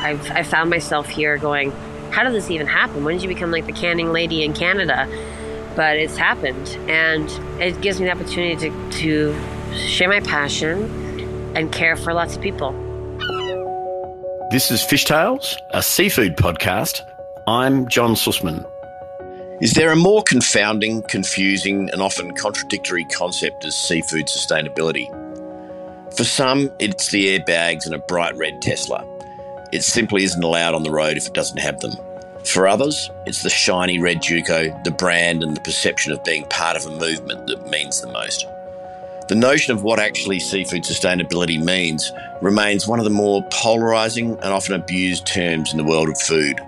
I've, I found myself here going, how did this even happen? When did you become like the canning lady in Canada? But it's happened. And it gives me the opportunity to, to share my passion and care for lots of people. This is Fish Tales, a seafood podcast. I'm John Susman. Is there a more confounding, confusing, and often contradictory concept as seafood sustainability? For some, it's the airbags and a bright red Tesla. It simply isn't allowed on the road if it doesn't have them. For others, it's the shiny red Juco, the brand, and the perception of being part of a movement that means the most. The notion of what actually seafood sustainability means remains one of the more polarising and often abused terms in the world of food.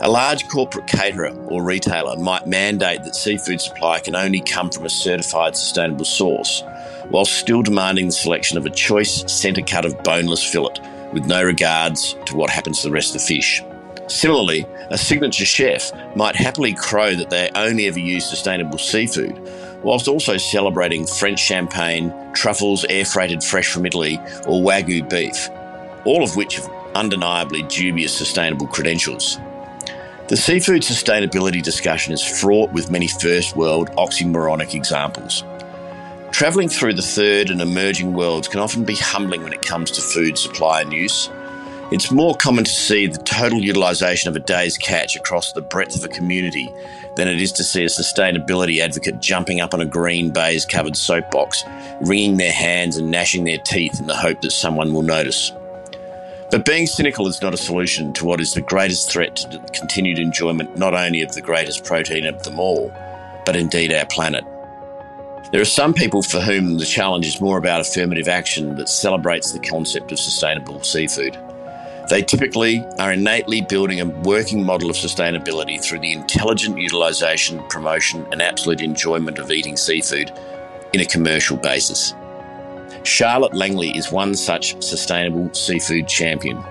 A large corporate caterer or retailer might mandate that seafood supply can only come from a certified sustainable source, while still demanding the selection of a choice centre cut of boneless fillet with no regards to what happens to the rest of the fish. Similarly, a signature chef might happily crow that they only ever use sustainable seafood, whilst also celebrating French champagne, truffles air freighted fresh from Italy, or Wagyu beef, all of which have undeniably dubious sustainable credentials. The seafood sustainability discussion is fraught with many first world oxymoronic examples. Travelling through the third and emerging worlds can often be humbling when it comes to food supply and use. It's more common to see the total utilisation of a day's catch across the breadth of a community than it is to see a sustainability advocate jumping up on a green baize covered soapbox, wringing their hands and gnashing their teeth in the hope that someone will notice. But being cynical is not a solution to what is the greatest threat to the continued enjoyment not only of the greatest protein of them all, but indeed our planet. There are some people for whom the challenge is more about affirmative action that celebrates the concept of sustainable seafood. They typically are innately building a working model of sustainability through the intelligent utilisation, promotion, and absolute enjoyment of eating seafood in a commercial basis. Charlotte Langley is one such sustainable seafood champion.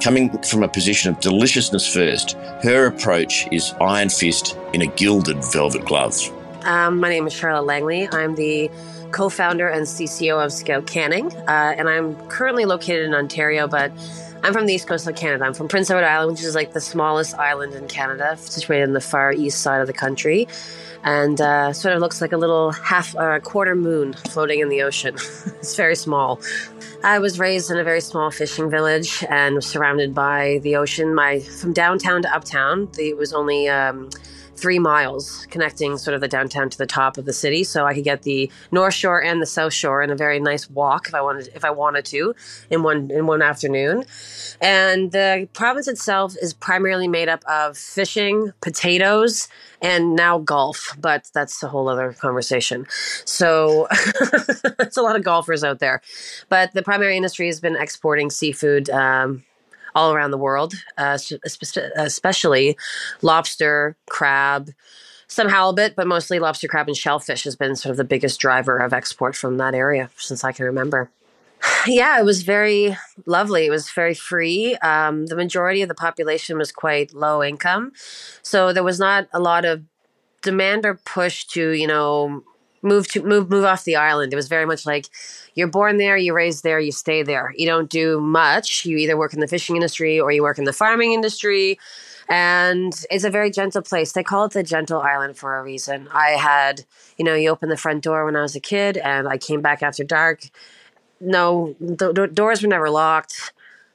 Coming from a position of deliciousness first, her approach is iron fist in a gilded velvet glove. Um, my name is Charlotte Langley. I'm the co founder and CCO of Scout Canning, uh, and I'm currently located in Ontario, but I'm from the east coast of Canada. I'm from Prince Edward Island, which is like the smallest island in Canada, situated in the far east side of the country and uh, sort of looks like a little half or a quarter moon floating in the ocean. it's very small. I was raised in a very small fishing village and was surrounded by the ocean. My from downtown to uptown, the, it was only um, three miles connecting sort of the downtown to the top of the city. So I could get the North Shore and the South Shore in a very nice walk if I wanted if I wanted to in one in one afternoon. And the province itself is primarily made up of fishing, potatoes, and now golf, but that's a whole other conversation. So it's a lot of golfers out there. But the primary industry has been exporting seafood. Um, all around the world, uh, especially lobster, crab, some halibut, but mostly lobster, crab, and shellfish has been sort of the biggest driver of export from that area since I can remember. Yeah, it was very lovely. It was very free. Um, the majority of the population was quite low income, so there was not a lot of demand or push to you know move to move move off the island. It was very much like you're born there, you're raised there, you stay there. You don't do much. You either work in the fishing industry or you work in the farming industry. And it's a very gentle place. They call it the gentle island for a reason. I had, you know, you open the front door when I was a kid and I came back after dark. No, the, the doors were never locked.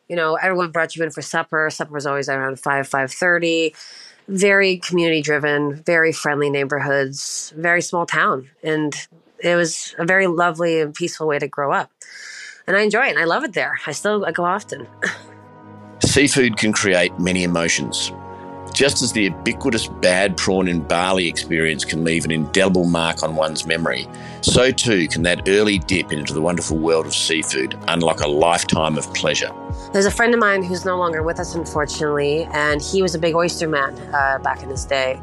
You know, everyone brought you in for supper. Supper was always around 5, 5.30 very community driven, very friendly neighborhoods, very small town. And it was a very lovely and peaceful way to grow up. And I enjoy it and I love it there. I still I go often. Seafood can create many emotions. Just as the ubiquitous bad prawn in Bali experience can leave an indelible mark on one's memory, so too can that early dip into the wonderful world of seafood unlock a lifetime of pleasure. There's a friend of mine who's no longer with us, unfortunately, and he was a big oyster man uh, back in his day.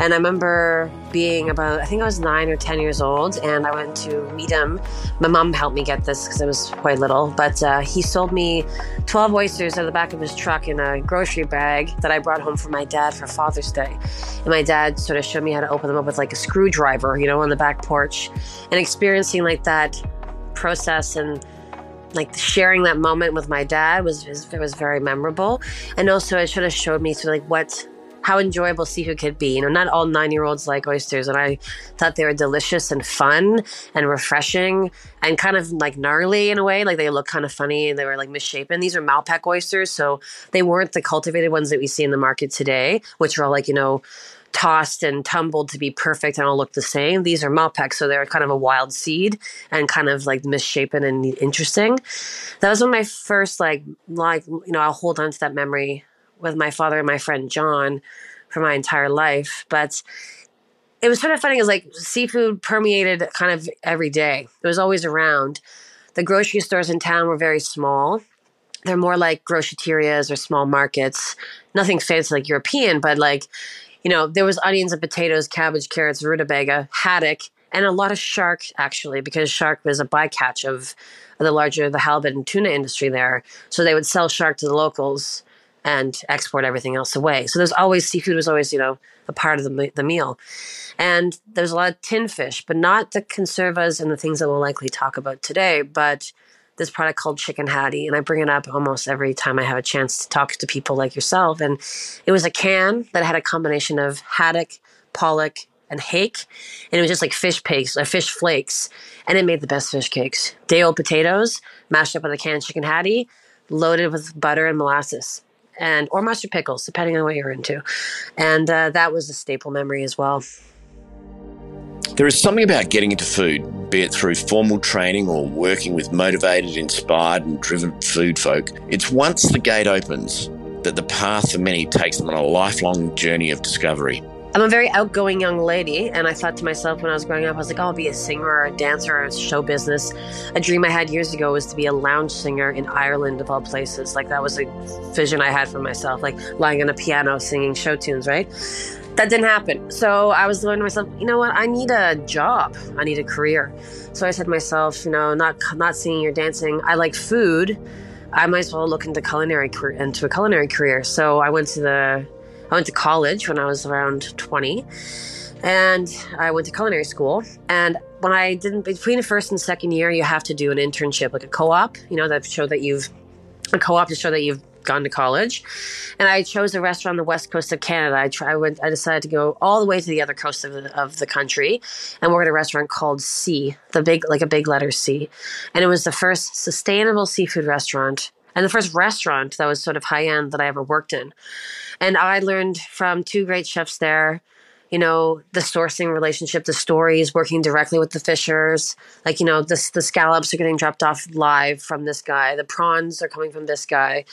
And I remember being about, I think I was nine or 10 years old, and I went to meet him. My mom helped me get this because I was quite little, but uh, he sold me 12 oysters out of the back of his truck in a grocery bag that I brought home for my dad for Father's Day. And my dad sort of showed me how to open them up with like a screwdriver, you know, on the back porch. And experiencing like that process and like sharing that moment with my dad was it was very memorable, and also it should have showed me sort of like what how enjoyable seafood could be. You know, not all nine year olds like oysters, and I thought they were delicious and fun and refreshing and kind of like gnarly in a way. Like they look kind of funny and they were like misshapen. These are Malpeque oysters, so they weren't the cultivated ones that we see in the market today, which are all like you know tossed and tumbled to be perfect and all look the same. These are Malpeque, so they're kind of a wild seed and kind of like misshapen and interesting. That was one of my first like like you know I'll hold on to that memory with my father and my friend John for my entire life. But it was sort of funny because like seafood permeated kind of every day. It was always around. The grocery stores in town were very small. They're more like groceterias or small markets. Nothing fancy like European, but like you know, there was onions and potatoes, cabbage, carrots, rutabaga, haddock, and a lot of shark actually, because shark was a bycatch of the larger the halibut and tuna industry there. So they would sell shark to the locals and export everything else away. So there's always seafood was always you know a part of the the meal, and there's a lot of tin fish, but not the conservas and the things that we'll likely talk about today, but this product called Chicken Haddie, and I bring it up almost every time I have a chance to talk to people like yourself. And it was a can that had a combination of haddock, pollock, and hake, and it was just like fish paste or fish flakes, and it made the best fish cakes. Day old potatoes mashed up with a canned chicken haddie, loaded with butter and molasses, and or mustard pickles, depending on what you're into. And uh, that was a staple memory as well. There is something about getting into food, be it through formal training or working with motivated, inspired, and driven food folk. It's once the gate opens that the path for many takes them on a lifelong journey of discovery. I'm a very outgoing young lady, and I thought to myself when I was growing up, I was like, oh, I'll be a singer or a dancer or a show business. A dream I had years ago was to be a lounge singer in Ireland, of all places. Like, that was a vision I had for myself, like lying on a piano singing show tunes, right? That didn't happen. So I was going to myself, you know what? I need a job. I need a career. So I said to myself, you know, not not singing or dancing. I like food. I might as well look into culinary into a culinary career. So I went to the I went to college when I was around 20 and I went to culinary school. And when I didn't between the first and second year, you have to do an internship, like a co-op, you know, that show that you've a co-op to show that you've gone to college, and I chose a restaurant on the west coast of Canada. I try, I went. I decided to go all the way to the other coast of the, of the country, and work at a restaurant called C, the big like a big letter C, and it was the first sustainable seafood restaurant and the first restaurant that was sort of high end that I ever worked in. And I learned from two great chefs there you know, the sourcing relationship, the stories, working directly with the fishers. Like, you know, the, the scallops are getting dropped off live from this guy, the prawns are coming from this guy.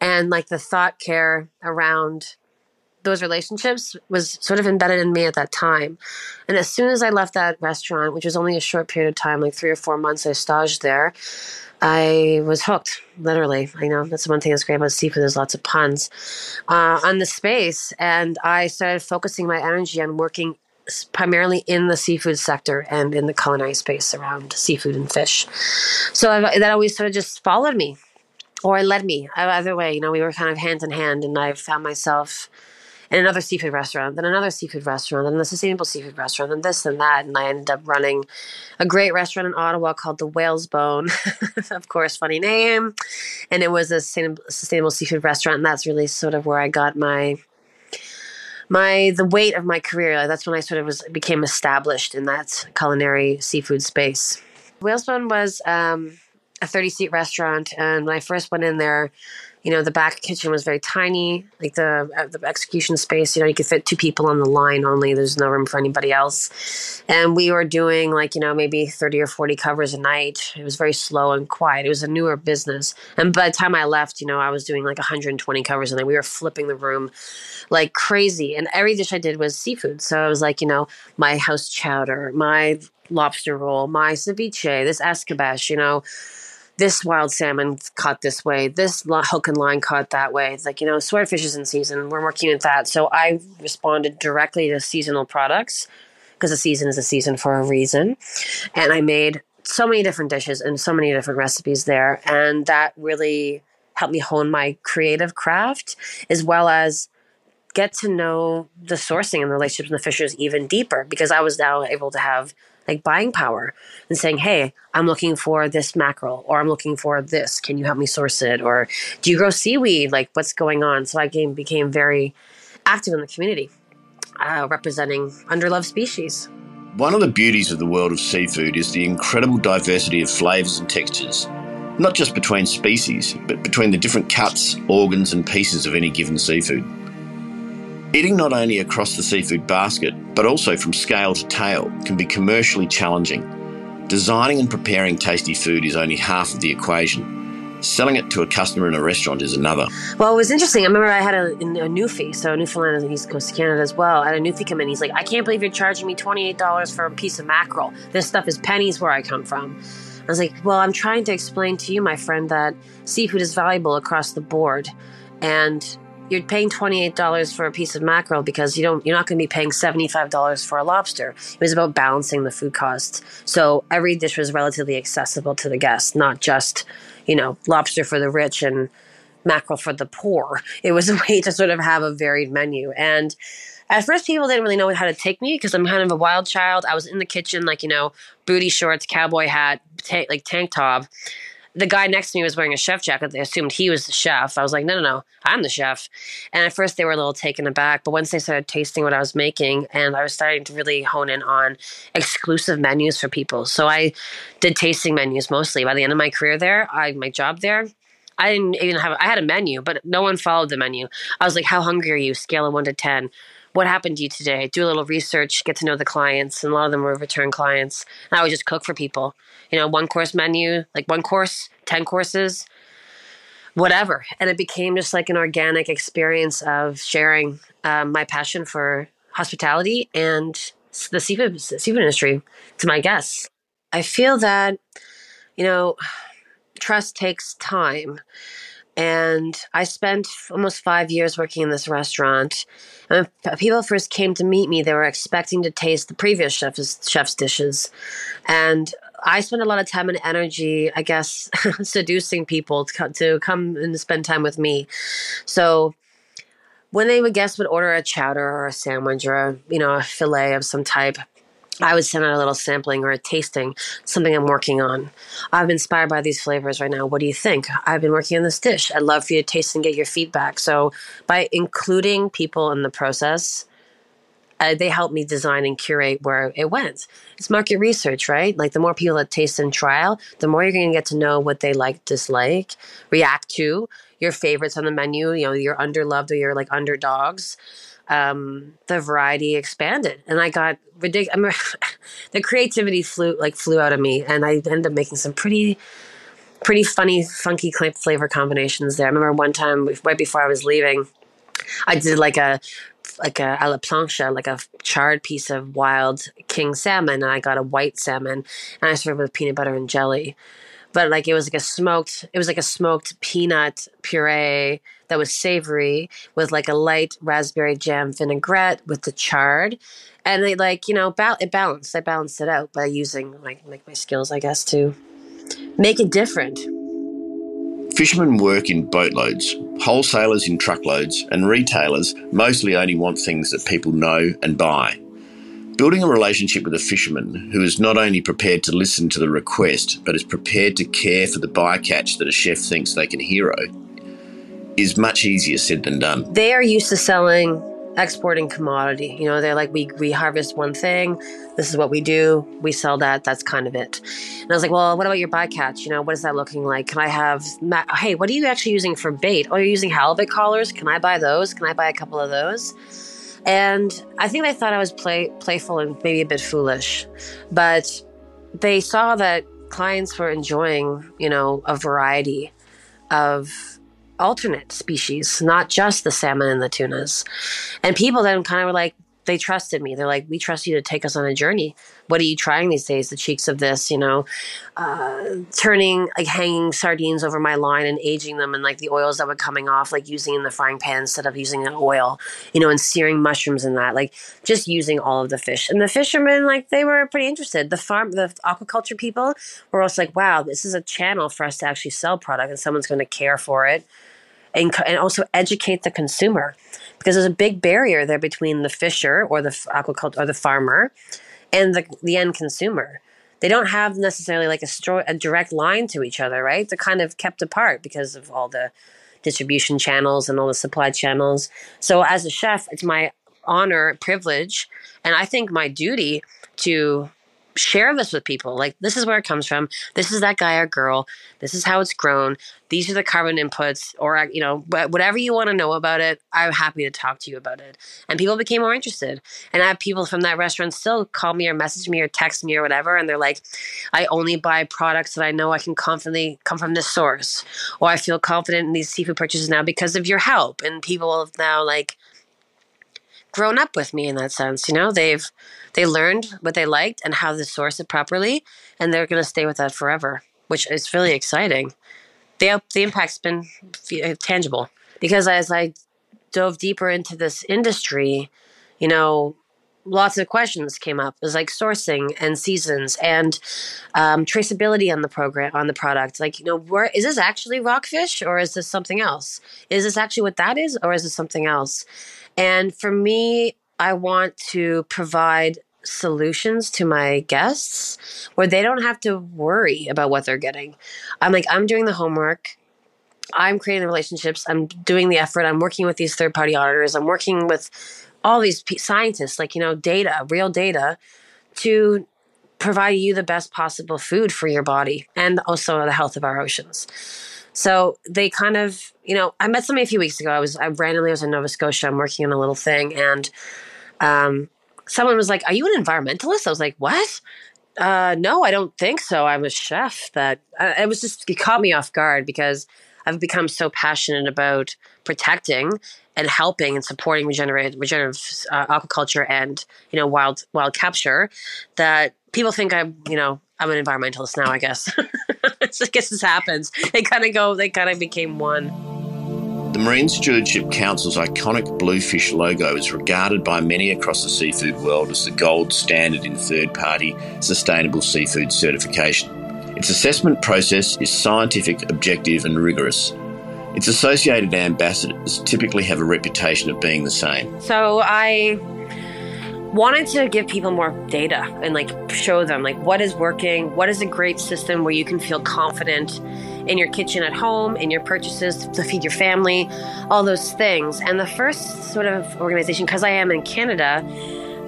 And like the thought care around those relationships was sort of embedded in me at that time. And as soon as I left that restaurant, which was only a short period of time, like three or four months I staged there, I was hooked, literally. I know that's one thing that's great about seafood. There's lots of puns uh, on the space, and I started focusing my energy on working primarily in the seafood sector and in the culinary space around seafood and fish. So I've, that always sort of just followed me, or led me either way. You know, we were kind of hand in hand, and I found myself in another seafood restaurant, then another seafood restaurant, then the sustainable seafood restaurant, and this and that. And I ended up running a great restaurant in Ottawa called the Whalesbone. of course, funny name. And it was a sustainable seafood restaurant. And that's really sort of where I got my my the weight of my career that's when i sort of was became established in that culinary seafood space whalesbone was um, a 30 seat restaurant and when i first went in there you know the back kitchen was very tiny like the uh, the execution space you know you could fit two people on the line only there's no room for anybody else. And we were doing like you know maybe 30 or 40 covers a night. It was very slow and quiet. It was a newer business. And by the time i left you know i was doing like 120 covers and then we were flipping the room like crazy. And every dish i did was seafood. So i was like you know my house chowder my lobster roll my ceviche this escabeche you know this wild salmon caught this way, this hook and line caught that way. It's like, you know, swordfish is in season. We're working with that. So I responded directly to seasonal products because a season is a season for a reason. And I made so many different dishes and so many different recipes there. And that really helped me hone my creative craft as well as get to know the sourcing and the relationships and the fishers even deeper because I was now able to have like buying power and saying, Hey, I'm looking for this mackerel or I'm looking for this. Can you help me source it? Or do you grow seaweed? Like what's going on? So I became, became very active in the community, uh, representing underloved species. One of the beauties of the world of seafood is the incredible diversity of flavours and textures, not just between species, but between the different cuts, organs, and pieces of any given seafood. Eating not only across the seafood basket, but also from scale to tail, can be commercially challenging. Designing and preparing tasty food is only half of the equation. Selling it to a customer in a restaurant is another. Well, it was interesting. I remember I had a, a Newfie, so Newfoundland is on the East Coast of Canada as well. I had a Newfie come in. He's like, I can't believe you're charging me $28 for a piece of mackerel. This stuff is pennies where I come from. I was like, well, I'm trying to explain to you, my friend, that seafood is valuable across the board. And you're paying $28 for a piece of mackerel because you don't you're not going to be paying $75 for a lobster. It was about balancing the food costs. So every dish was relatively accessible to the guests not just, you know, lobster for the rich and mackerel for the poor. It was a way to sort of have a varied menu. And at first people didn't really know how to take me because I'm kind of a wild child. I was in the kitchen like, you know, booty shorts, cowboy hat, ta- like tank top the guy next to me was wearing a chef jacket. They assumed he was the chef. I was like, no, no, no, I'm the chef. And at first they were a little taken aback, but once they started tasting what I was making, and I was starting to really hone in on exclusive menus for people. So I did tasting menus mostly. By the end of my career there, I my job there, I didn't even have I had a menu, but no one followed the menu. I was like, "How hungry are you?" Scale of one to ten what happened to you today? Do a little research, get to know the clients, and a lot of them were return clients. And I would just cook for people. You know, one course menu, like one course, 10 courses, whatever. And it became just like an organic experience of sharing um, my passion for hospitality and the seafood, seafood industry to my guests. I feel that, you know, trust takes time. And I spent almost five years working in this restaurant. And when people first came to meet me, they were expecting to taste the previous chef's, chef's dishes. And I spent a lot of time and energy, I guess, seducing people to come, to come and spend time with me. So when they would guess would order a chowder or a sandwich or a, you know a fillet of some type, I would send out a little sampling or a tasting, something I'm working on. I'm inspired by these flavors right now. What do you think? I've been working on this dish. I'd love for you to taste and get your feedback. So, by including people in the process, uh, they help me design and curate where it went. It's market research, right? Like the more people that taste and trial, the more you're going to get to know what they like, dislike, react to, your favorites on the menu, you know, your underloved or your like underdogs um, the variety expanded, and I got ridiculous. the creativity flew like flew out of me, and I ended up making some pretty, pretty funny, funky flavor combinations there. I remember one time right before I was leaving, I did like a like a a la plancha, like a charred piece of wild king salmon, and I got a white salmon, and I served with peanut butter and jelly but like it was like a smoked it was like a smoked peanut puree that was savory with like a light raspberry jam vinaigrette with the chard. And they like you know ba- it balanced i balanced it out by using like like my skills i guess to make it different. Fishermen work in boatloads wholesalers in truckloads and retailers mostly only want things that people know and buy. Building a relationship with a fisherman who is not only prepared to listen to the request, but is prepared to care for the bycatch that a chef thinks they can hero is much easier said than done. They are used to selling exporting commodity. You know, they're like, we, we harvest one thing. This is what we do. We sell that. That's kind of it. And I was like, well, what about your bycatch? You know, what is that looking like? Can I have, hey, what are you actually using for bait? Oh, you're using halibut collars. Can I buy those? Can I buy a couple of those? And I think they thought I was play, playful and maybe a bit foolish, but they saw that clients were enjoying, you know, a variety of alternate species, not just the salmon and the tunas. And people then kind of were like, they trusted me. They're like, we trust you to take us on a journey. What are you trying these days? The cheeks of this, you know, uh, turning like hanging sardines over my line and aging them, and like the oils that were coming off, like using in the frying pan instead of using an oil, you know, and searing mushrooms in that, like just using all of the fish. And the fishermen, like they were pretty interested. The farm, the aquaculture people were also like, wow, this is a channel for us to actually sell product, and someone's going to care for it and, and also educate the consumer because there's a big barrier there between the fisher or the aquaculture or the farmer and the the end consumer. They don't have necessarily like a, stro- a direct line to each other, right? They're kind of kept apart because of all the distribution channels and all the supply channels. So as a chef, it's my honor, privilege, and I think my duty to share this with people. Like, this is where it comes from. This is that guy or girl. This is how it's grown. These are the carbon inputs, or, uh, you know, whatever you want to know about it, I'm happy to talk to you about it. And people became more interested. And I have people from that restaurant still call me or message me or text me or whatever. And they're like, I only buy products that I know I can confidently come from this source. Or I feel confident in these seafood purchases now because of your help. And people have now, like, grown up with me in that sense. You know, they've they learned what they liked and how to source it properly, and they're going to stay with that forever, which is really exciting. The the impact's been uh, tangible because as I dove deeper into this industry, you know, lots of questions came up. It was like sourcing and seasons and um, traceability on the program on the product. Like, you know, where is this actually rockfish or is this something else? Is this actually what that is or is this something else? And for me, I want to provide solutions to my guests where they don't have to worry about what they're getting. I'm like, I'm doing the homework. I'm creating the relationships. I'm doing the effort. I'm working with these third party auditors. I'm working with all these scientists, like, you know, data, real data to provide you the best possible food for your body and also the health of our oceans. So they kind of, you know, I met somebody a few weeks ago. I was, I randomly was in Nova Scotia. I'm working on a little thing, and um, someone was like, "Are you an environmentalist?" I was like, "What?" Uh, no, I don't think so. I'm a chef. That uh, it was just it caught me off guard because I've become so passionate about protecting and helping and supporting regenerative regenerative uh, aquaculture and you know wild wild capture that people think I'm you know I'm an environmentalist now. I guess. I guess this happens. They kind of go. They kind of became one. The Marine Stewardship Council's iconic bluefish logo is regarded by many across the seafood world as the gold standard in third party sustainable seafood certification. Its assessment process is scientific, objective, and rigorous. Its associated ambassadors typically have a reputation of being the same. So I wanted to give people more data and like show them like what is working, what is a great system where you can feel confident in your kitchen at home, in your purchases to feed your family, all those things. And the first sort of organization, because I am in Canada,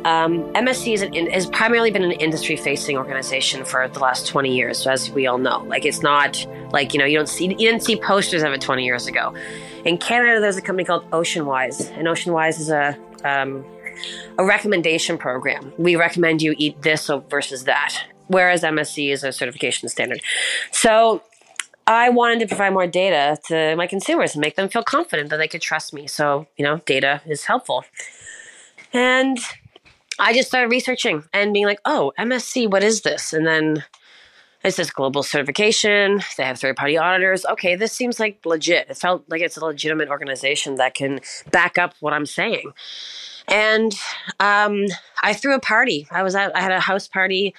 um, MSC is an, has primarily been an industry facing organization for the last 20 years, so as we all know. Like it's not like, you know, you don't see, you didn't see posters of it 20 years ago. In Canada, there's a company called Oceanwise, and Oceanwise is a um, a recommendation program. We recommend you eat this versus that, whereas MSC is a certification standard. So I wanted to provide more data to my consumers and make them feel confident that they could trust me. So, you know, data is helpful. And I just started researching and being like, oh, MSC, what is this? And then it says global certification. They have third party auditors. Okay, this seems like legit. It felt like it's a legitimate organization that can back up what I'm saying. And um, I threw a party. I was at, I had a house party.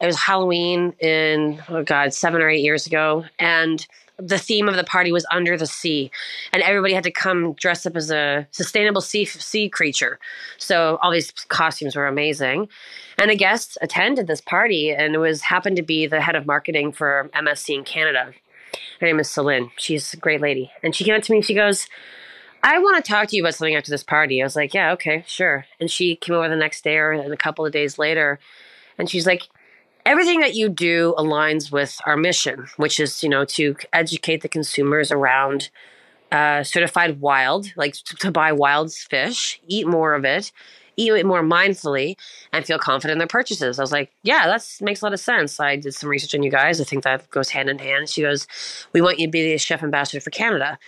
It was Halloween in, oh God, seven or eight years ago. And the theme of the party was under the sea and everybody had to come dressed up as a sustainable sea sea creature so all these costumes were amazing and a guest attended this party and it was happened to be the head of marketing for msc in canada her name is celine she's a great lady and she came up to me she goes I want to talk to you about something after this party. I was like, yeah, okay, sure. And she came over the next day or a couple of days later, and she's like, everything that you do aligns with our mission, which is, you know, to educate the consumers around uh, certified wild, like to buy wild fish, eat more of it, eat it more mindfully, and feel confident in their purchases. I was like, yeah, that makes a lot of sense. I did some research on you guys. I think that goes hand in hand. She goes, we want you to be the chef ambassador for Canada.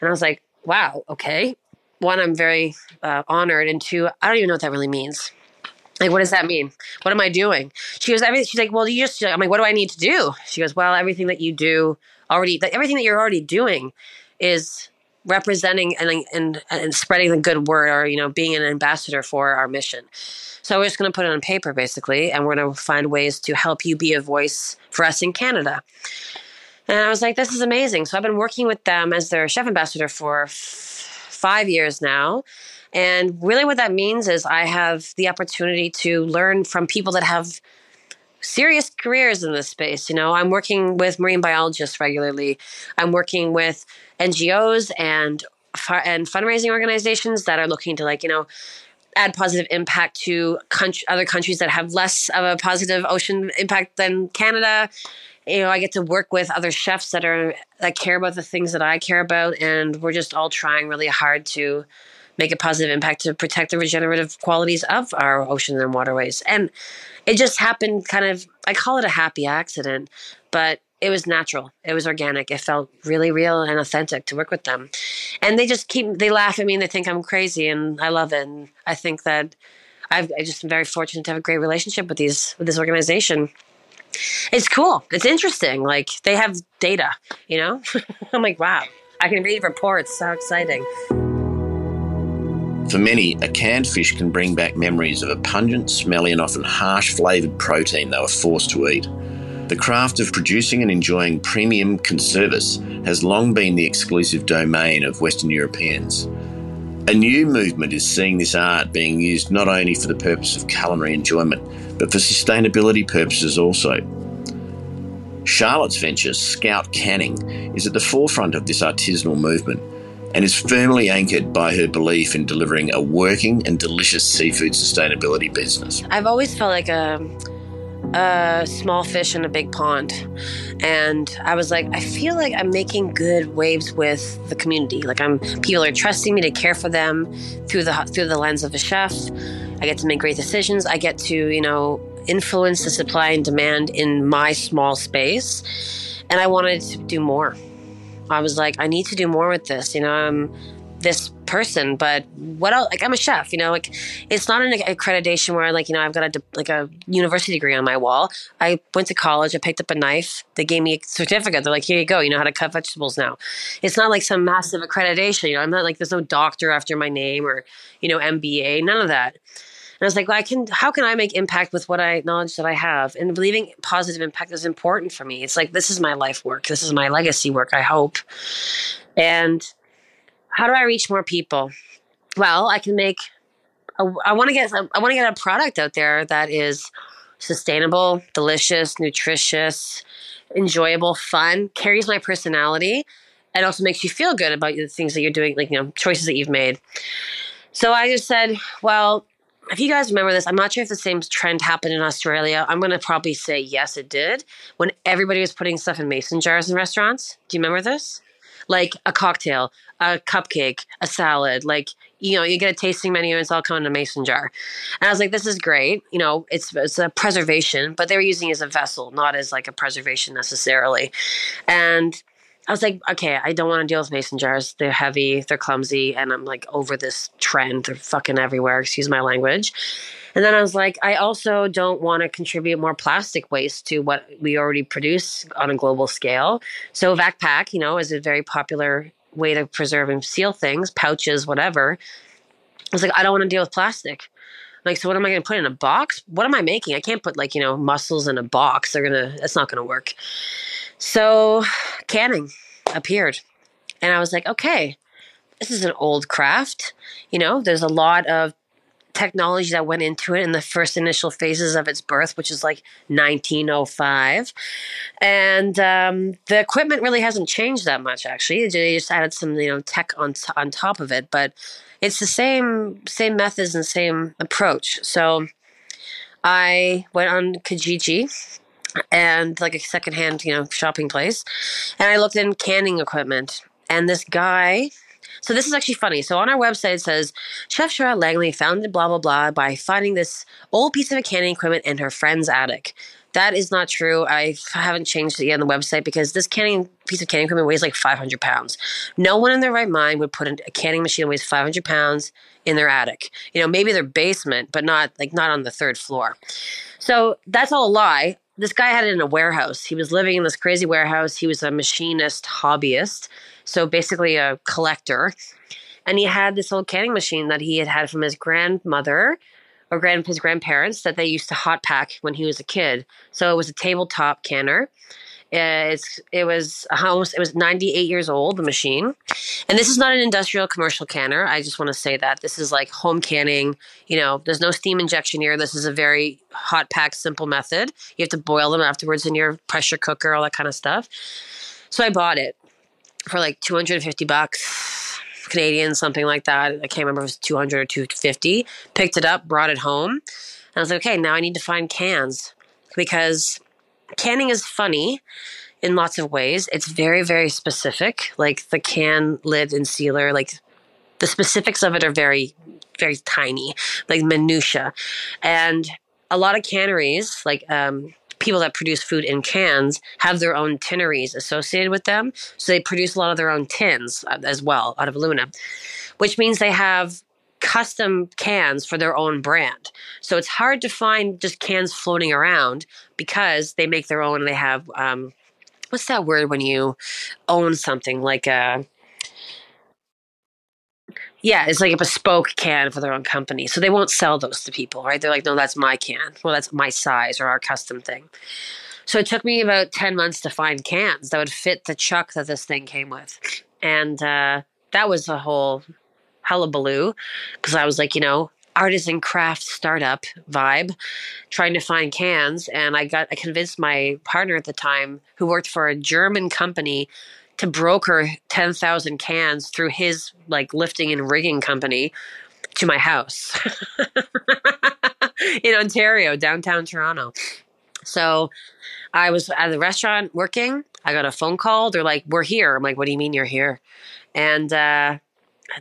And I was like, wow, okay. One, I'm very uh, honored, and two, I don't even know what that really means. Like, what does that mean? What am I doing? She goes, everything. She's like, well, you just. I'm like, what do I need to do? She goes, well, everything that you do already, that everything that you're already doing, is representing and and and spreading the good word, or you know, being an ambassador for our mission. So we're just going to put it on paper, basically, and we're going to find ways to help you be a voice for us in Canada. And I was like, this is amazing. So I've been working with them as their chef ambassador for f- five years now. And really, what that means is I have the opportunity to learn from people that have serious careers in this space. You know, I'm working with marine biologists regularly. I'm working with NGOs and and fundraising organizations that are looking to like you know add positive impact to country, other countries that have less of a positive ocean impact than Canada. You know, I get to work with other chefs that are that care about the things that I care about, and we're just all trying really hard to make a positive impact to protect the regenerative qualities of our oceans and waterways. And it just happened kind of, I call it a happy accident, but it was natural. It was organic. It felt really real and authentic to work with them. And they just keep, they laugh at me and they think I'm crazy and I love it. And I think that I've, I just been very fortunate to have a great relationship with these, with this organization. It's cool. It's interesting. Like they have data, you know? I'm like, wow, I can read reports. So exciting. For many, a canned fish can bring back memories of a pungent, smelly, and often harsh flavoured protein they were forced to eat. The craft of producing and enjoying premium conservas has long been the exclusive domain of Western Europeans. A new movement is seeing this art being used not only for the purpose of culinary enjoyment, but for sustainability purposes also. Charlotte's venture, Scout Canning, is at the forefront of this artisanal movement and is firmly anchored by her belief in delivering a working and delicious seafood sustainability business. I've always felt like a, a small fish in a big pond. And I was like, I feel like I'm making good waves with the community. Like I'm people are trusting me to care for them through the through the lens of a chef. I get to make great decisions. I get to, you know, influence the supply and demand in my small space. And I wanted to do more. I was like, I need to do more with this. You know, I'm this person, but what else? Like, I'm a chef. You know, like it's not an accreditation where like you know I've got a like a university degree on my wall. I went to college. I picked up a knife. They gave me a certificate. They're like, here you go. You know how to cut vegetables now. It's not like some massive accreditation. You know, I'm not like there's no doctor after my name or you know MBA. None of that. And I was like, well, I can, how can I make impact with what I knowledge that I have? And believing positive impact is important for me. It's like, this is my life work. This is my legacy work, I hope. And how do I reach more people? Well, I can make, I want to get, I want to get a product out there that is sustainable, delicious, nutritious, enjoyable, fun, carries my personality, and also makes you feel good about the things that you're doing, like, you know, choices that you've made. So I just said, well, if you guys remember this, I'm not sure if the same trend happened in Australia. I'm going to probably say yes, it did. When everybody was putting stuff in mason jars in restaurants. Do you remember this? Like a cocktail, a cupcake, a salad. Like, you know, you get a tasting menu and it's all coming in a mason jar. And I was like, this is great. You know, it's, it's a preservation, but they were using it as a vessel, not as like a preservation necessarily. And I was like, okay, I don't want to deal with mason jars. They're heavy, they're clumsy, and I'm like over this trend. They're fucking everywhere, excuse my language. And then I was like, I also don't want to contribute more plastic waste to what we already produce on a global scale. So Vacpac, you know, is a very popular way to preserve and seal things, pouches, whatever. I was like, I don't want to deal with plastic. Like, so what am I going to put in a box? What am I making? I can't put like, you know, mussels in a box. They're to, that's not going to work. So canning appeared. And I was like, okay, this is an old craft. You know, there's a lot of technology that went into it in the first initial phases of its birth, which is like 1905. And um, the equipment really hasn't changed that much, actually. They just added some, you know, tech on t- on top of it, but it's the same same methods and same approach. So I went on Kijiji and like a secondhand, you know, shopping place. And I looked in canning equipment, and this guy. So this is actually funny. So on our website it says Chef Charlotte Langley founded blah blah blah by finding this old piece of canning equipment in her friend's attic. That is not true. I haven't changed it yet on the website because this canning piece of canning equipment weighs like 500 pounds. No one in their right mind would put a canning machine that weighs 500 pounds in their attic. You know, maybe their basement, but not like not on the third floor. So that's all a lie this guy had it in a warehouse. He was living in this crazy warehouse. He was a machinist hobbyist, so basically a collector. And he had this old canning machine that he had had from his grandmother or grand his grandparents that they used to hot pack when he was a kid. So it was a tabletop canner. Uh, it's it was almost it was 98 years old the machine and this is not an industrial commercial canner i just want to say that this is like home canning you know there's no steam injection here this is a very hot pack simple method you have to boil them afterwards in your pressure cooker all that kind of stuff so i bought it for like 250 bucks canadian something like that i can't remember if it was 200 or 250 picked it up brought it home and i was like okay now i need to find cans because canning is funny in lots of ways. It's very, very specific. Like the can lid and sealer, like the specifics of it are very, very tiny, like minutia. And a lot of canneries, like um, people that produce food in cans, have their own tinneries associated with them. So they produce a lot of their own tins uh, as well out of aluminum, which means they have custom cans for their own brand. So it's hard to find just cans floating around because they make their own and they have um, what's that word when you own something like a yeah, it's like a bespoke can for their own company. So they won't sell those to people, right? They're like, no, that's my can. Well, that's my size or our custom thing. So it took me about 10 months to find cans that would fit the chuck that this thing came with. And uh, that was a whole hullabaloo because I was like, you know, artisan craft startup vibe, trying to find cans. And I got, I convinced my partner at the time, who worked for a German company, to broker 10,000 cans through his like lifting and rigging company to my house in Ontario, downtown Toronto. So I was at the restaurant working. I got a phone call. They're like, We're here. I'm like, What do you mean you're here? And uh,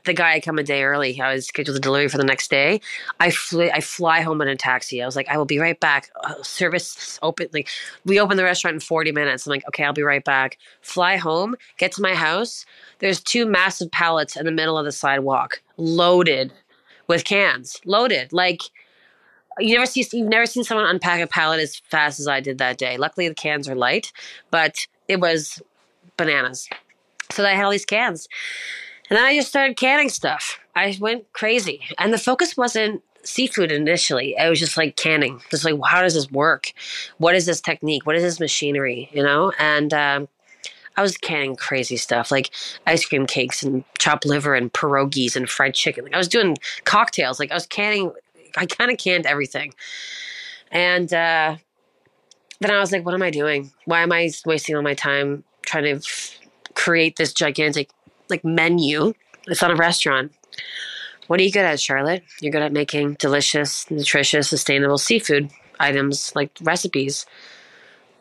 the guy had come a day early. I was scheduled to delivery for the next day. I fly, I fly home in a taxi. I was like, I will be right back. Uh, service open. Like we open the restaurant in 40 minutes. I'm like, okay, I'll be right back. Fly home, get to my house. There's two massive pallets in the middle of the sidewalk, loaded with cans, loaded. Like you never see, you've never seen someone unpack a pallet as fast as I did that day. Luckily, the cans are light, but it was bananas. So I had all these cans. And then I just started canning stuff. I went crazy. And the focus wasn't seafood initially. I was just like canning, just like, how does this work? What is this technique? What is this machinery? You know? And um, I was canning crazy stuff like ice cream cakes and chopped liver and pierogies and fried chicken. Like I was doing cocktails. Like I was canning, I kind of canned everything. And uh, then I was like, what am I doing? Why am I wasting all my time trying to f- create this gigantic like menu. It's not a restaurant. What are you good at, Charlotte? You're good at making delicious, nutritious, sustainable seafood items, like recipes.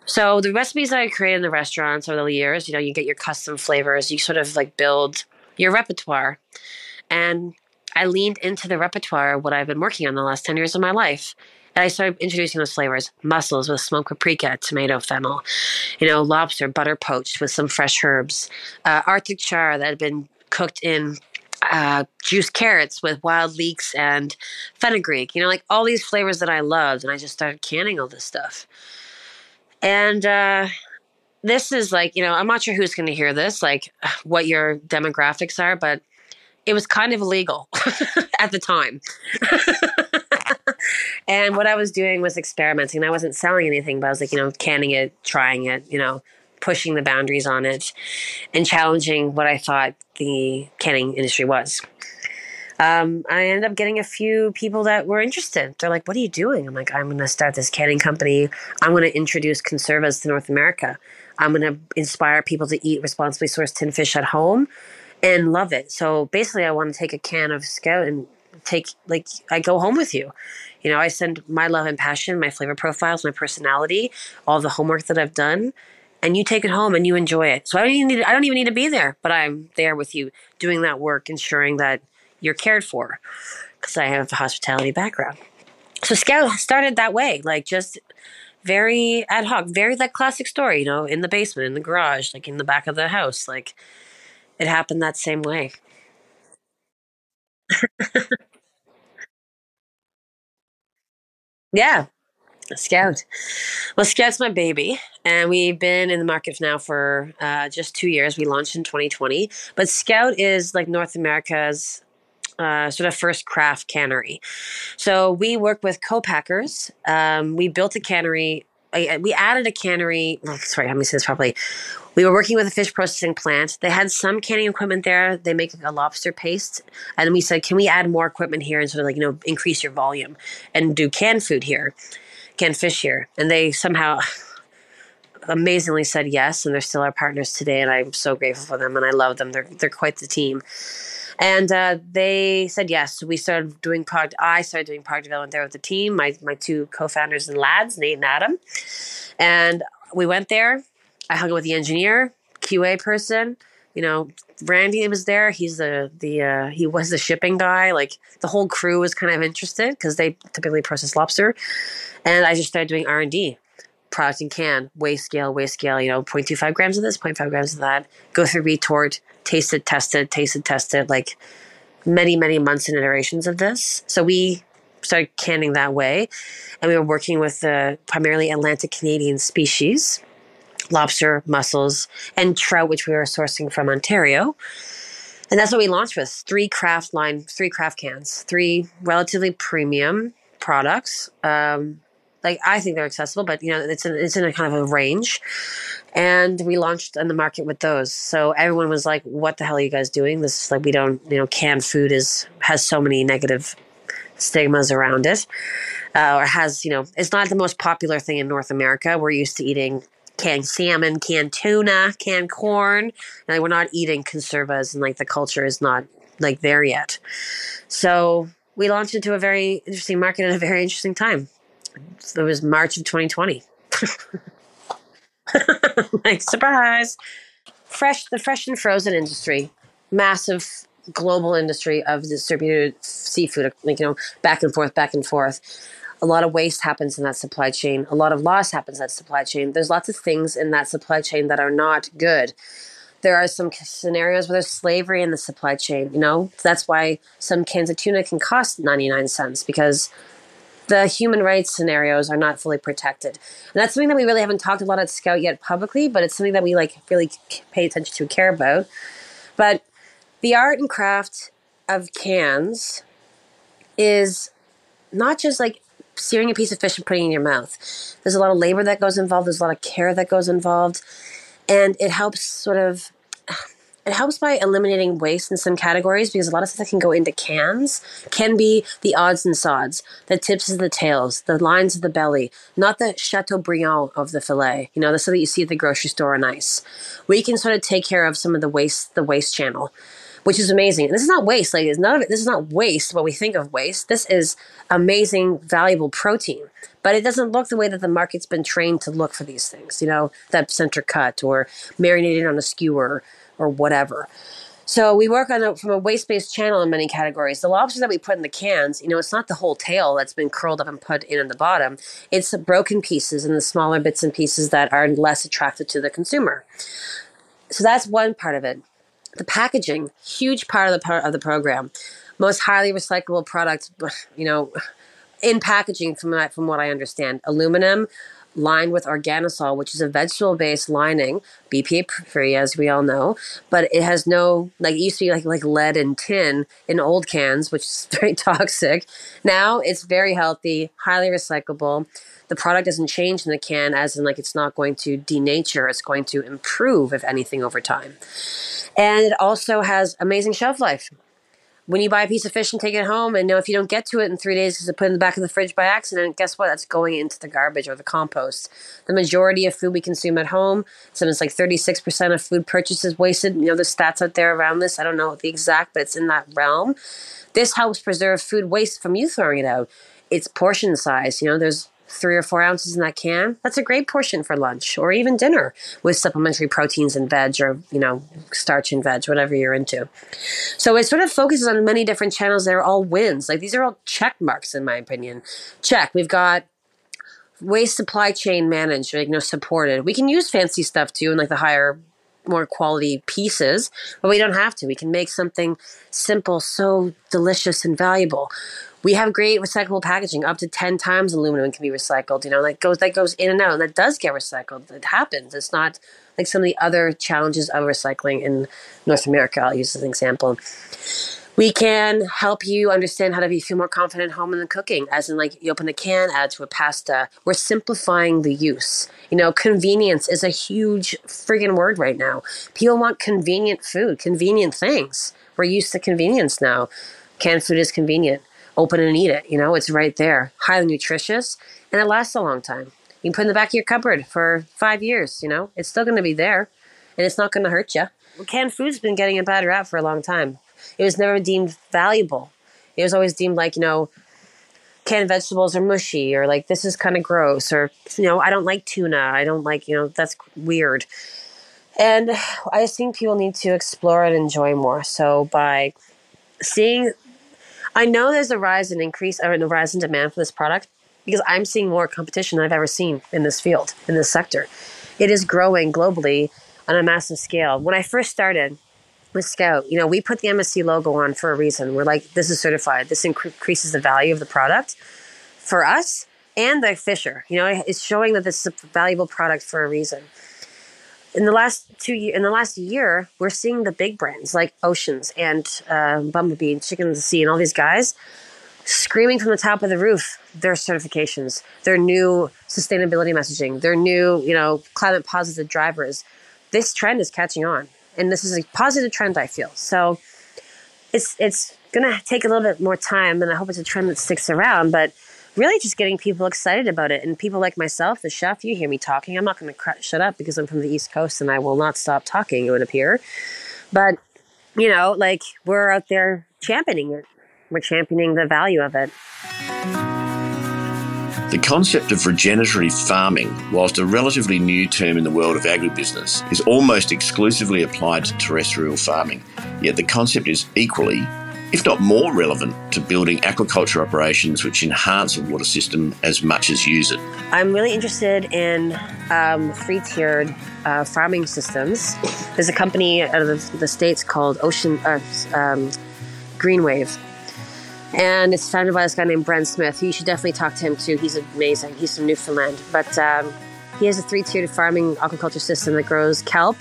So the recipes that I created in the restaurants over the years, you know, you get your custom flavors, you sort of like build your repertoire. And I leaned into the repertoire what I've been working on the last 10 years of my life. And I started introducing those flavors mussels with smoked paprika, tomato, fennel, you know, lobster, butter poached with some fresh herbs, uh, Arctic char that had been cooked in uh, juiced carrots with wild leeks and fenugreek, you know, like all these flavors that I loved. And I just started canning all this stuff. And, uh, this is like, you know, I'm not sure who's going to hear this, like what your demographics are, but it was kind of illegal at the time. and what I was doing was experimenting. I wasn't selling anything, but I was like, you know, canning it, trying it, you know, pushing the boundaries on it, and challenging what I thought the canning industry was. Um, I ended up getting a few people that were interested. They're like, "What are you doing?" I'm like, "I'm going to start this canning company. I'm going to introduce conservas to North America. I'm going to inspire people to eat responsibly sourced tin fish at home." and love it. So basically, I want to take a can of Scout and take like I go home with you. You know, I send my love and passion, my flavor profiles, my personality, all the homework that I've done, and you take it home and you enjoy it. So I don't even need I don't even need to be there, but I'm there with you doing that work, ensuring that you're cared for because I have a hospitality background. So Scout started that way, like just very ad hoc, very that classic story, you know, in the basement, in the garage, like in the back of the house, like it happened that same way. Yeah, Scout. Well, Scout's my baby, and we've been in the market now for uh, just two years. We launched in 2020, but Scout is like North America's uh, sort of first craft cannery. So we work with co-packers. Um, we built a cannery we added a cannery. Sorry, let me say this properly. We were working with a fish processing plant. They had some canning equipment there. They make a lobster paste, and we said, "Can we add more equipment here and sort of like you know increase your volume and do canned food here, canned fish here?" And they somehow amazingly said yes, and they're still our partners today, and I'm so grateful for them, and I love them. They're they're quite the team. And uh, they said yes. We started doing product. I started doing product development there with the team. My my two co-founders and lads, Nate and Adam, and we went there. I hung out with the engineer, QA person. You know, Randy was there. He's the the uh, he was the shipping guy. Like the whole crew was kind of interested because they typically process lobster, and I just started doing R and D product in can, weigh scale, weigh scale, you know, 0.25 grams of this, 0.5 grams of that, go through retort, tasted, tested, tasted, tested, like many, many months and iterations of this. So we started canning that way. And we were working with uh, primarily Atlantic Canadian species, lobster, mussels, and trout, which we were sourcing from Ontario. And that's what we launched with three craft line, three craft cans, three relatively premium products. Um, like I think they're accessible, but you know, it's in, it's in a kind of a range. And we launched in the market with those. So everyone was like, "What the hell are you guys doing? This is like we don't, you know, canned food is has so many negative stigmas around it, uh, or has you know, it's not the most popular thing in North America. We're used to eating canned salmon, canned tuna, canned corn. And we're not eating conservas, and like the culture is not like there yet. So we launched into a very interesting market at a very interesting time it was March of 2020. like surprise. Fresh the fresh and frozen industry, massive global industry of distributed seafood, like you know, back and forth, back and forth. A lot of waste happens in that supply chain. A lot of loss happens in that supply chain. There's lots of things in that supply chain that are not good. There are some scenarios where there's slavery in the supply chain. You know, that's why some cans of tuna can cost 99 cents because the human rights scenarios are not fully protected. And that's something that we really haven't talked a lot at Scout yet publicly, but it's something that we like really pay attention to, and care about. But the art and craft of cans is not just like searing a piece of fish and putting it in your mouth. There's a lot of labor that goes involved, there's a lot of care that goes involved, and it helps sort of it helps by eliminating waste in some categories because a lot of stuff that can go into cans can be the odds and sods, the tips of the tails, the lines of the belly, not the chateaubriand of the fillet. You know, the stuff that you see at the grocery store on ice. We can sort of take care of some of the waste, the waste channel, which is amazing. And this is not waste. Like, it's none of it. This is not waste. What we think of waste. This is amazing, valuable protein. But it doesn't look the way that the market's been trained to look for these things. You know, that center cut or marinated on a skewer or whatever. So we work on a, from a waste-based channel in many categories. The lobsters that we put in the cans, you know, it's not the whole tail that's been curled up and put in at the bottom. It's the broken pieces and the smaller bits and pieces that are less attractive to the consumer. So that's one part of it. The packaging, huge part of the part of the program. Most highly recyclable product, you know, in packaging from from what I understand, aluminum, lined with organosol, which is a vegetable based lining, BPA free, as we all know, but it has no, like, it used to be like, like lead and tin in old cans, which is very toxic. Now it's very healthy, highly recyclable. The product doesn't change in the can, as in, like, it's not going to denature, it's going to improve, if anything, over time. And it also has amazing shelf life when you buy a piece of fish and take it home, and know if you don't get to it in three days because it's put in the back of the fridge by accident, guess what? That's going into the garbage or the compost. The majority of food we consume at home, something's like thirty six percent of food purchases wasted. You know, there's stats out there around this. I don't know the exact, but it's in that realm. This helps preserve food waste from you throwing it out. It's portion size. You know, there's three or four ounces in that can, that's a great portion for lunch or even dinner with supplementary proteins and veg or, you know, starch and veg, whatever you're into. So it sort of focuses on many different channels. They're all wins. Like these are all check marks, in my opinion. Check. We've got waste supply chain managed, like, you know, supported. We can use fancy stuff too and like the higher more quality pieces, but we don't have to. We can make something simple, so delicious and valuable we have great recyclable packaging. Up to ten times aluminum can be recycled. You know, that goes that goes in and out, and that does get recycled. It happens. It's not like some of the other challenges of recycling in North America. I'll use as an example. We can help you understand how to be feel more confident at home in the cooking, as in like you open a can, add to a pasta. We're simplifying the use. You know, convenience is a huge friggin' word right now. People want convenient food, convenient things. We're used to convenience now. Canned food is convenient. Open and eat it. You know, it's right there. Highly nutritious, and it lasts a long time. You can put it in the back of your cupboard for five years. You know, it's still going to be there, and it's not going to hurt you. Canned food's been getting a bad rap for a long time it was never deemed valuable. It was always deemed like, you know, canned vegetables are mushy or like this is kind of gross or, you know, I don't like tuna. I don't like, you know, that's weird. And I just think people need to explore and enjoy more. So by seeing, I know there's a rise in increase or a rise in demand for this product because I'm seeing more competition than I've ever seen in this field, in this sector. It is growing globally on a massive scale. When I first started, with Scout, you know, we put the MSC logo on for a reason. We're like, this is certified. This increases the value of the product for us and the fisher. You know, it's showing that this is a valuable product for a reason. In the last two years, in the last year, we're seeing the big brands like Oceans and uh, Bumblebee and Chicken of the Sea and all these guys screaming from the top of the roof their certifications, their new sustainability messaging, their new, you know, climate positive drivers. This trend is catching on and this is a positive trend I feel. So it's it's gonna take a little bit more time, and I hope it's a trend that sticks around. But really, just getting people excited about it, and people like myself, the chef, you hear me talking. I'm not gonna cr- shut up because I'm from the East Coast, and I will not stop talking. It would appear, but you know, like we're out there championing it. We're championing the value of it. The concept of regenerative farming, whilst a relatively new term in the world of agribusiness, is almost exclusively applied to terrestrial farming. Yet the concept is equally, if not more relevant, to building aquaculture operations which enhance a water system as much as use it. I'm really interested in um, three tiered uh, farming systems. There's a company out of the, States called Ocean uh, um, Greenwave and it's founded by this guy named Bren Smith. You should definitely talk to him too. He's amazing. He's from Newfoundland, but um, he has a three-tiered farming aquaculture system that grows kelp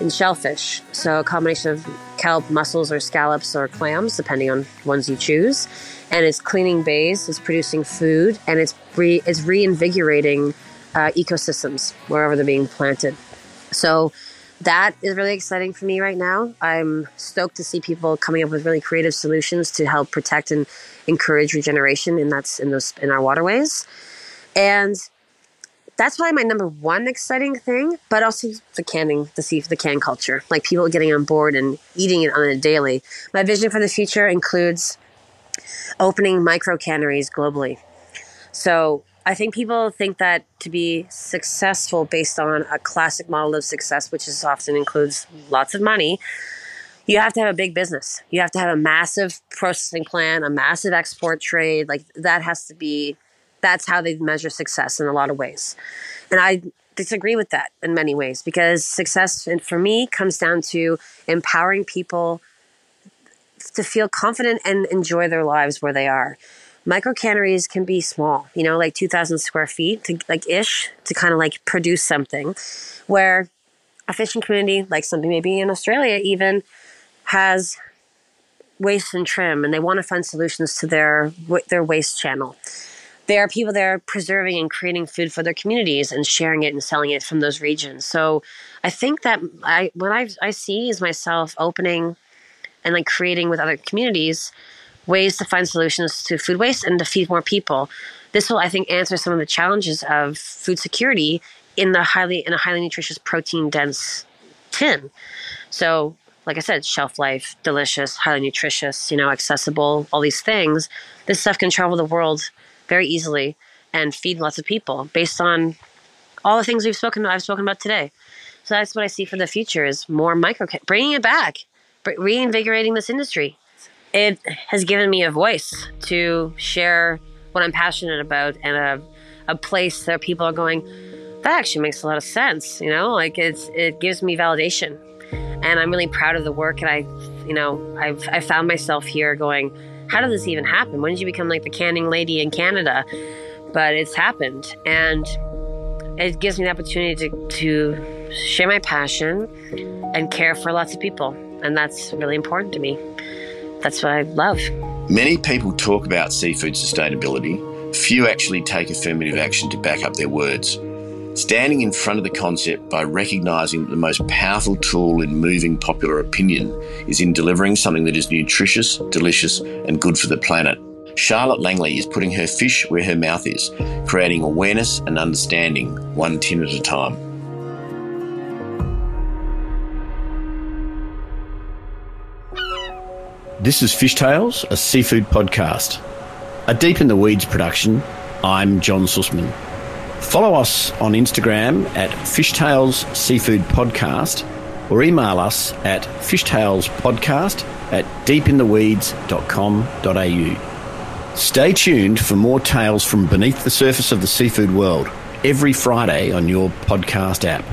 and shellfish. So a combination of kelp, mussels, or scallops or clams, depending on ones you choose. And it's cleaning bays, it's producing food, and it's re- it's reinvigorating uh, ecosystems wherever they're being planted. So that is really exciting for me right now. I'm stoked to see people coming up with really creative solutions to help protect and encourage regeneration in that's in those in our waterways. And that's probably my number one exciting thing, but also the canning, the sea, the can culture, like people getting on board and eating it on a daily. My vision for the future includes opening micro canneries globally. So I think people think that to be successful based on a classic model of success, which is often includes lots of money, you have to have a big business. You have to have a massive processing plant, a massive export trade. Like that has to be, that's how they measure success in a lot of ways. And I disagree with that in many ways because success for me comes down to empowering people to feel confident and enjoy their lives where they are micro canneries can be small, you know, like 2,000 square feet to like ish to kind of like produce something where a fishing community, like something maybe in Australia even, has waste and trim and they want to find solutions to their their waste channel. There are people there preserving and creating food for their communities and sharing it and selling it from those regions. So I think that I what I I see is myself opening and like creating with other communities ways to find solutions to food waste and to feed more people. This will, I think, answer some of the challenges of food security in the highly in a highly nutritious, protein dense tin. So, like I said, shelf life, delicious, highly nutritious, you know, accessible, all these things. This stuff can travel the world very easily and feed lots of people based on all the things we've spoken I've spoken about today. So that's what I see for the future is more micro bringing it back, reinvigorating this industry it has given me a voice to share what I'm passionate about and a, a place where people are going, that actually makes a lot of sense. You know, like it's, it gives me validation and I'm really proud of the work. And I, you know, I've, I found myself here going, how did this even happen? When did you become like the canning lady in Canada? But it's happened. And it gives me the opportunity to, to share my passion and care for lots of people. And that's really important to me that's what I love. Many people talk about seafood sustainability. Few actually take affirmative action to back up their words. Standing in front of the concept by recognising that the most powerful tool in moving popular opinion is in delivering something that is nutritious, delicious, and good for the planet. Charlotte Langley is putting her fish where her mouth is, creating awareness and understanding, one tin at a time. This is Fish Tales, a seafood podcast. A Deep in the Weeds production. I'm John Susman. Follow us on Instagram at Fishtails Seafood Podcast or email us at fishtailspodcast at deepintheweeds.com.au. Stay tuned for more tales from beneath the surface of the seafood world every Friday on your podcast app.